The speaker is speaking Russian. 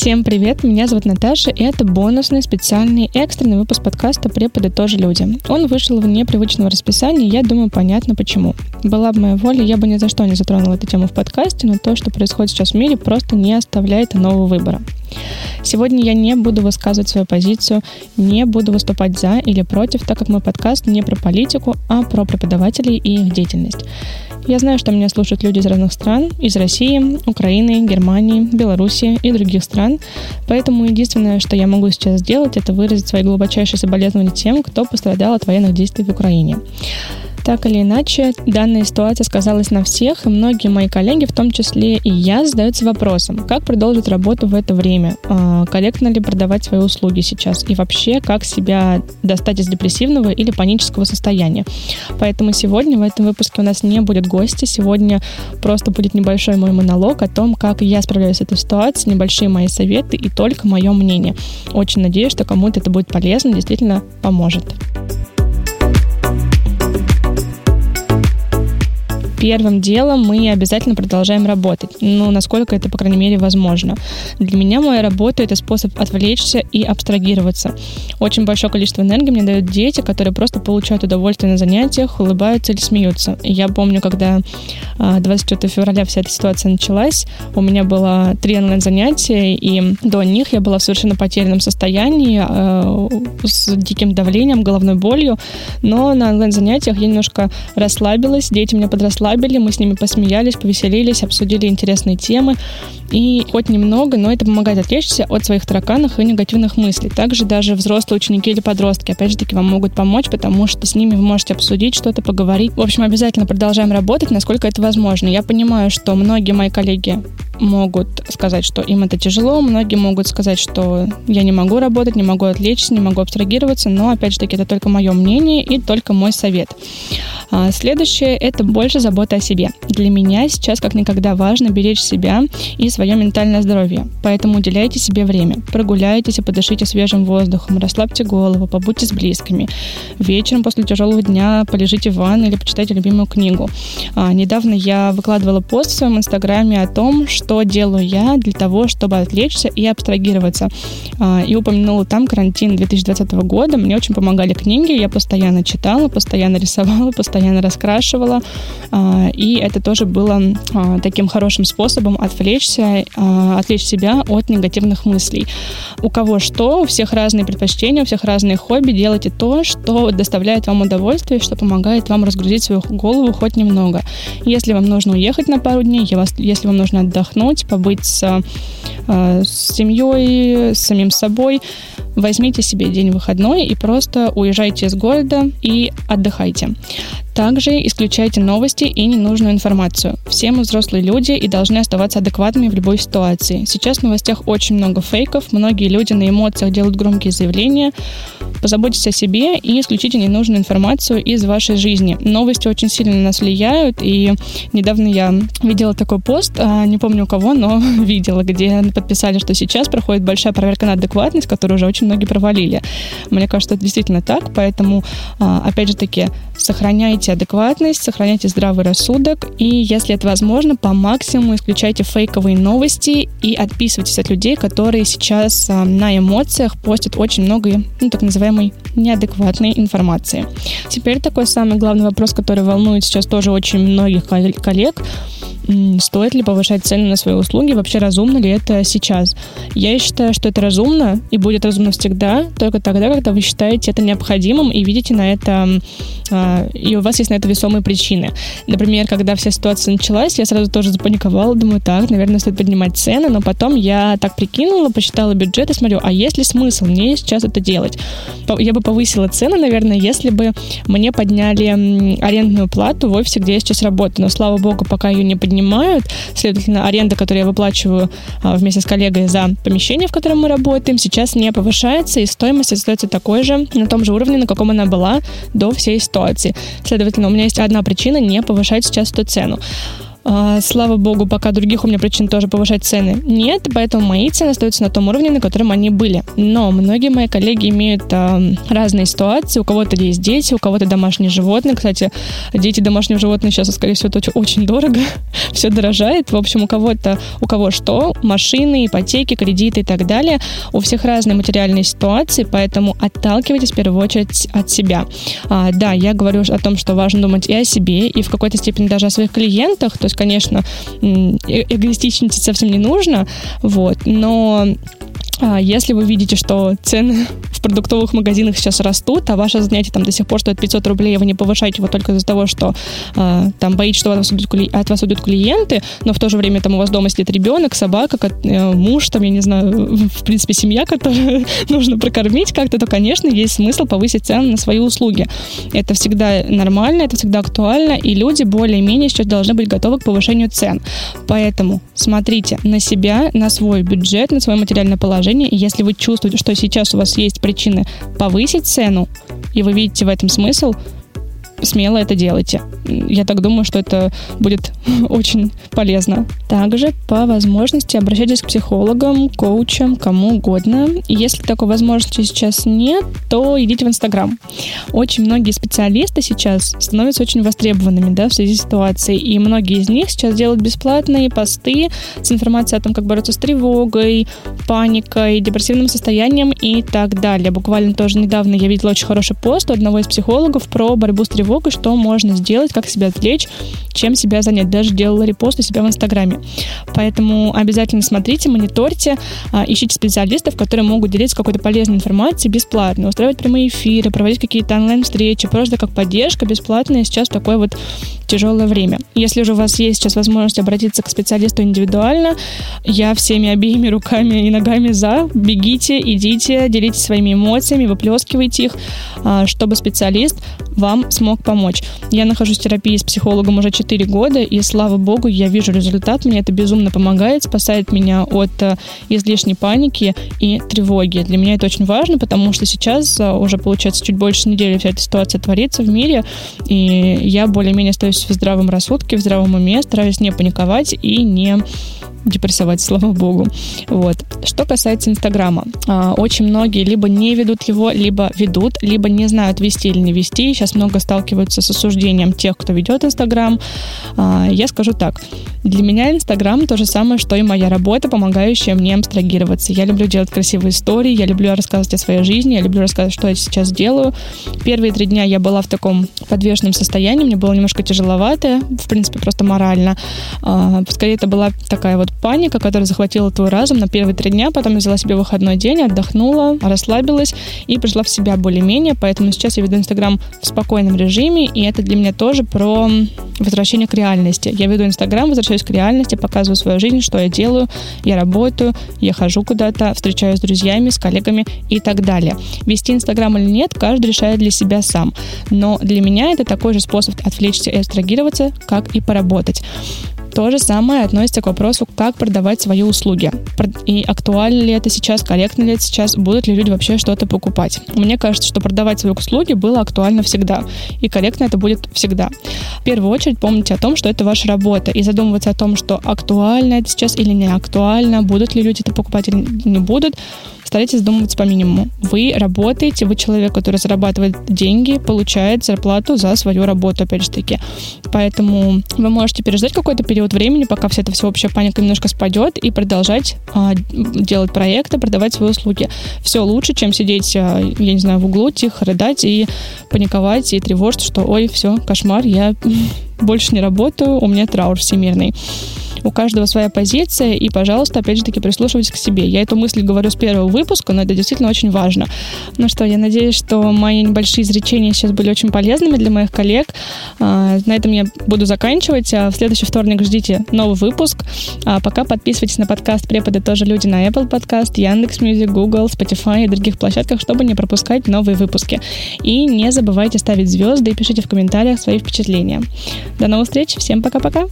Всем привет, меня зовут Наташа, и это бонусный специальный экстренный выпуск подкаста «Преподы тоже люди». Он вышел в непривычного расписания, и я думаю, понятно почему. Была бы моя воля, я бы ни за что не затронула эту тему в подкасте, но то, что происходит сейчас в мире, просто не оставляет нового выбора. Сегодня я не буду высказывать свою позицию, не буду выступать за или против, так как мой подкаст не про политику, а про преподавателей и их деятельность. Я знаю, что меня слушают люди из разных стран, из России, Украины, Германии, Беларуси и других стран, поэтому единственное, что я могу сейчас сделать, это выразить свои глубочайшие соболезнования тем, кто пострадал от военных действий в Украине. Так или иначе, данная ситуация сказалась на всех, и многие мои коллеги, в том числе и я, задаются вопросом, как продолжить работу в это время, а, корректно ли продавать свои услуги сейчас, и вообще, как себя достать из депрессивного или панического состояния. Поэтому сегодня в этом выпуске у нас не будет гостя, сегодня просто будет небольшой мой монолог о том, как я справляюсь с этой ситуацией, небольшие мои советы и только мое мнение. Очень надеюсь, что кому-то это будет полезно, действительно поможет. Первым делом мы обязательно продолжаем работать. Ну, насколько это, по крайней мере, возможно. Для меня моя работа — это способ отвлечься и абстрагироваться. Очень большое количество энергии мне дают дети, которые просто получают удовольствие на занятиях, улыбаются или смеются. Я помню, когда 24 а, февраля вся эта ситуация началась, у меня было три онлайн-занятия, и до них я была в совершенно потерянном состоянии, а, с диким давлением, головной болью, но на онлайн-занятиях я немножко расслабилась, дети меня подрасслабили, расслабили, мы с ними посмеялись, повеселились, обсудили интересные темы. И хоть немного, но это помогает отвлечься от своих тараканов и негативных мыслей. Также даже взрослые ученики или подростки, опять же таки, вам могут помочь, потому что с ними вы можете обсудить что-то, поговорить. В общем, обязательно продолжаем работать, насколько это возможно. Я понимаю, что многие мои коллеги могут сказать, что им это тяжело, многие могут сказать, что я не могу работать, не могу отвлечься, не могу абстрагироваться, но, опять же таки, это только мое мнение и только мой совет. А, следующее – это больше забота о себе. Для меня сейчас как никогда важно беречь себя и свое ментальное здоровье, поэтому уделяйте себе время. Прогуляйтесь и подышите свежим воздухом, расслабьте голову, побудьте с близкими. Вечером после тяжелого дня полежите в ванной или почитайте любимую книгу. А, недавно я выкладывала пост в своем инстаграме о том, что делаю я для того, чтобы отвлечься и абстрагироваться. А, и упомянула там карантин 2020 года. Мне очень помогали книги, я постоянно читала, постоянно рисовала, постоянно постоянно раскрашивала. А, и это тоже было а, таким хорошим способом отвлечься, а, отвлечь себя от негативных мыслей. У кого что, у всех разные предпочтения, у всех разные хобби. Делайте то, что доставляет вам удовольствие, что помогает вам разгрузить свою голову хоть немного. Если вам нужно уехать на пару дней, если вам нужно отдохнуть, побыть с, с семьей, с самим собой, возьмите себе день выходной и просто уезжайте из города и отдыхайте. Также исключайте новости и ненужную информацию. Все мы взрослые люди и должны оставаться адекватными в любой ситуации. Сейчас в новостях очень много фейков, многие люди на эмоциях делают громкие заявления. Позаботьтесь о себе и исключите ненужную информацию из вашей жизни. Новости очень сильно на нас влияют, и недавно я видела такой пост, а, не помню у кого, но видела, где подписали, что сейчас проходит большая проверка на адекватность, которую уже очень многие провалили. Мне кажется, это действительно так, поэтому, а, опять же таки, сохраняйте адекватность, сохраняйте здравый рассудок, и если это возможно, по максимуму исключайте фейковые новости и отписывайтесь от людей, которые сейчас а, на эмоциях постят очень много, ну, так называемой неадекватной информации. Теперь такой самый главный вопрос, который волнует сейчас тоже очень многих коллег, стоит ли повышать цены на свои услуги, вообще разумно ли это сейчас. Я считаю, что это разумно и будет разумно всегда, только тогда, когда вы считаете это необходимым и видите на это, а, и у вас есть на это весомые причины. Например, когда вся ситуация началась, я сразу тоже запаниковала, думаю, так, наверное, стоит поднимать цены, но потом я так прикинула, посчитала бюджет и смотрю, а есть ли смысл мне сейчас это делать? Я бы повысила цены, наверное, если бы мне подняли арендную плату в офисе, где я сейчас работаю, но, слава богу, пока ее не подняли поднимают. Следовательно, аренда, которую я выплачиваю а, вместе с коллегой за помещение, в котором мы работаем, сейчас не повышается, и стоимость остается такой же, на том же уровне, на каком она была до всей ситуации. Следовательно, у меня есть одна причина не повышать сейчас эту цену. А, слава богу, пока других у меня причин тоже повышать цены нет, поэтому мои цены остаются на том уровне, на котором они были. Но многие мои коллеги имеют а, разные ситуации. У кого-то есть дети, у кого-то домашние животные. Кстати, дети домашние животные сейчас, скорее всего, это очень дорого. Все дорожает. В общем, у кого-то, у кого что, машины, ипотеки, кредиты и так далее. У всех разные материальные ситуации, поэтому отталкивайтесь в первую очередь от себя. А, да, я говорю о том, что важно думать и о себе, и в какой-то степени даже о своих клиентах. То есть, конечно, э эгоистичничать совсем не нужно, вот, но если вы видите, что цены в продуктовых магазинах сейчас растут, а ваше занятие там до сих пор стоит 500 рублей, вы не повышаете его только из-за того, что э, там боитесь, что от вас, уйдут, от вас уйдут клиенты, но в то же время там у вас дома сидит ребенок, собака, э, муж, там, я не знаю, в принципе, семья, которую нужно прокормить как-то, то, конечно, есть смысл повысить цены на свои услуги. Это всегда нормально, это всегда актуально, и люди более-менее сейчас должны быть готовы к повышению цен. Поэтому смотрите на себя, на свой бюджет, на свое материальное положение, предложение. И если вы чувствуете, что сейчас у вас есть причины повысить цену, и вы видите в этом смысл, смело это делайте. Я так думаю, что это будет очень полезно. Также по возможности обращайтесь к психологам, коучам, кому угодно. И если такой возможности сейчас нет, то идите в Инстаграм. Очень многие специалисты сейчас становятся очень востребованными да, в связи с ситуацией. И многие из них сейчас делают бесплатные посты с информацией о том, как бороться с тревогой, паникой, депрессивным состоянием и так далее. Буквально тоже недавно я видела очень хороший пост у одного из психологов про борьбу с тревогой тревогой, что можно сделать, как себя отвлечь, чем себя занять. Даже делала репост у себя в Инстаграме. Поэтому обязательно смотрите, мониторьте, а, ищите специалистов, которые могут делиться какой-то полезной информацией бесплатно, устраивать прямые эфиры, проводить какие-то онлайн-встречи, просто как поддержка бесплатная сейчас в такое вот тяжелое время. Если же у вас есть сейчас возможность обратиться к специалисту индивидуально, я всеми обеими руками и ногами за. Бегите, идите, делитесь своими эмоциями, выплескивайте их, а, чтобы специалист вам смог смог помочь. Я нахожусь в терапии с психологом уже 4 года, и слава богу, я вижу результат. Мне это безумно помогает, спасает меня от э, излишней паники и тревоги. Для меня это очень важно, потому что сейчас э, уже, получается, чуть больше недели вся эта ситуация творится в мире, и я более-менее остаюсь в здравом рассудке, в здравом уме, стараюсь не паниковать и не депрессовать, слава богу. Вот. Что касается Инстаграма, а, очень многие либо не ведут его, либо ведут, либо не знают, вести или не вести. Сейчас много сталкиваются с осуждением тех, кто ведет Инстаграм. А, я скажу так. Для меня Инстаграм то же самое, что и моя работа, помогающая мне абстрагироваться. Я люблю делать красивые истории, я люблю рассказывать о своей жизни, я люблю рассказывать, что я сейчас делаю. Первые три дня я была в таком подвешенном состоянии, мне было немножко тяжеловато, в принципе, просто морально. А, скорее, это была такая вот паника, которая захватила твой разум на первые три дня, потом я взяла себе выходной день, отдохнула, расслабилась и пришла в себя более-менее, поэтому сейчас я веду Инстаграм в спокойном режиме, и это для меня тоже про возвращение к реальности. Я веду Инстаграм, возвращаюсь к реальности, показываю свою жизнь, что я делаю, я работаю, я хожу куда-то, встречаюсь с друзьями, с коллегами и так далее. Вести Инстаграм или нет, каждый решает для себя сам. Но для меня это такой же способ отвлечься и абстрагироваться, как и поработать. То же самое относится к вопросу, как продавать свои услуги. И актуально ли это сейчас, корректно ли это сейчас, будут ли люди вообще что-то покупать. Мне кажется, что продавать свои услуги было актуально всегда. И корректно это будет всегда. В первую очередь помните о том, что это ваша работа. И задумываться о том, что актуально это сейчас или не актуально, будут ли люди это покупать или не будут, старайтесь задумываться по минимуму. Вы работаете, вы человек, который зарабатывает деньги, получает зарплату за свою работу, опять же таки. Поэтому вы можете переждать какой-то период времени, пока вся эта всеобщая паника немножко спадет, и продолжать а, делать проекты, продавать свои услуги. Все лучше, чем сидеть, а, я не знаю, в углу, тихо рыдать и паниковать, и тревожиться, что ой, все, кошмар, я больше не работаю, у меня траур всемирный. У каждого своя позиция, и, пожалуйста, опять же таки, прислушивайтесь к себе. Я эту мысль говорю с первого выпуска, но это действительно очень важно. Ну что, я надеюсь, что мои небольшие изречения сейчас были очень полезными для моих коллег. А, на этом я буду заканчивать. А в следующий вторник ждите новый выпуск. А пока подписывайтесь на подкаст «Преподы тоже люди» на Apple Podcast, Яндекс.Music, Google, Spotify и других площадках, чтобы не пропускать новые выпуски. И не забывайте ставить звезды и пишите в комментариях свои впечатления. До новых встреч. Всем пока-пока.